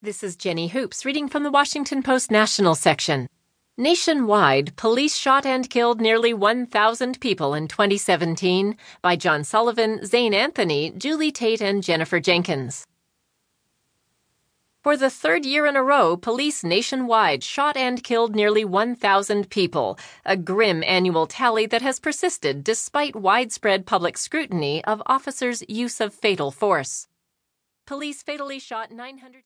This is Jenny Hoops reading from the Washington Post National section. Nationwide, police shot and killed nearly 1,000 people in 2017 by John Sullivan, Zane Anthony, Julie Tate, and Jennifer Jenkins. For the third year in a row, police nationwide shot and killed nearly 1,000 people, a grim annual tally that has persisted despite widespread public scrutiny of officers' use of fatal force. Police fatally shot 900.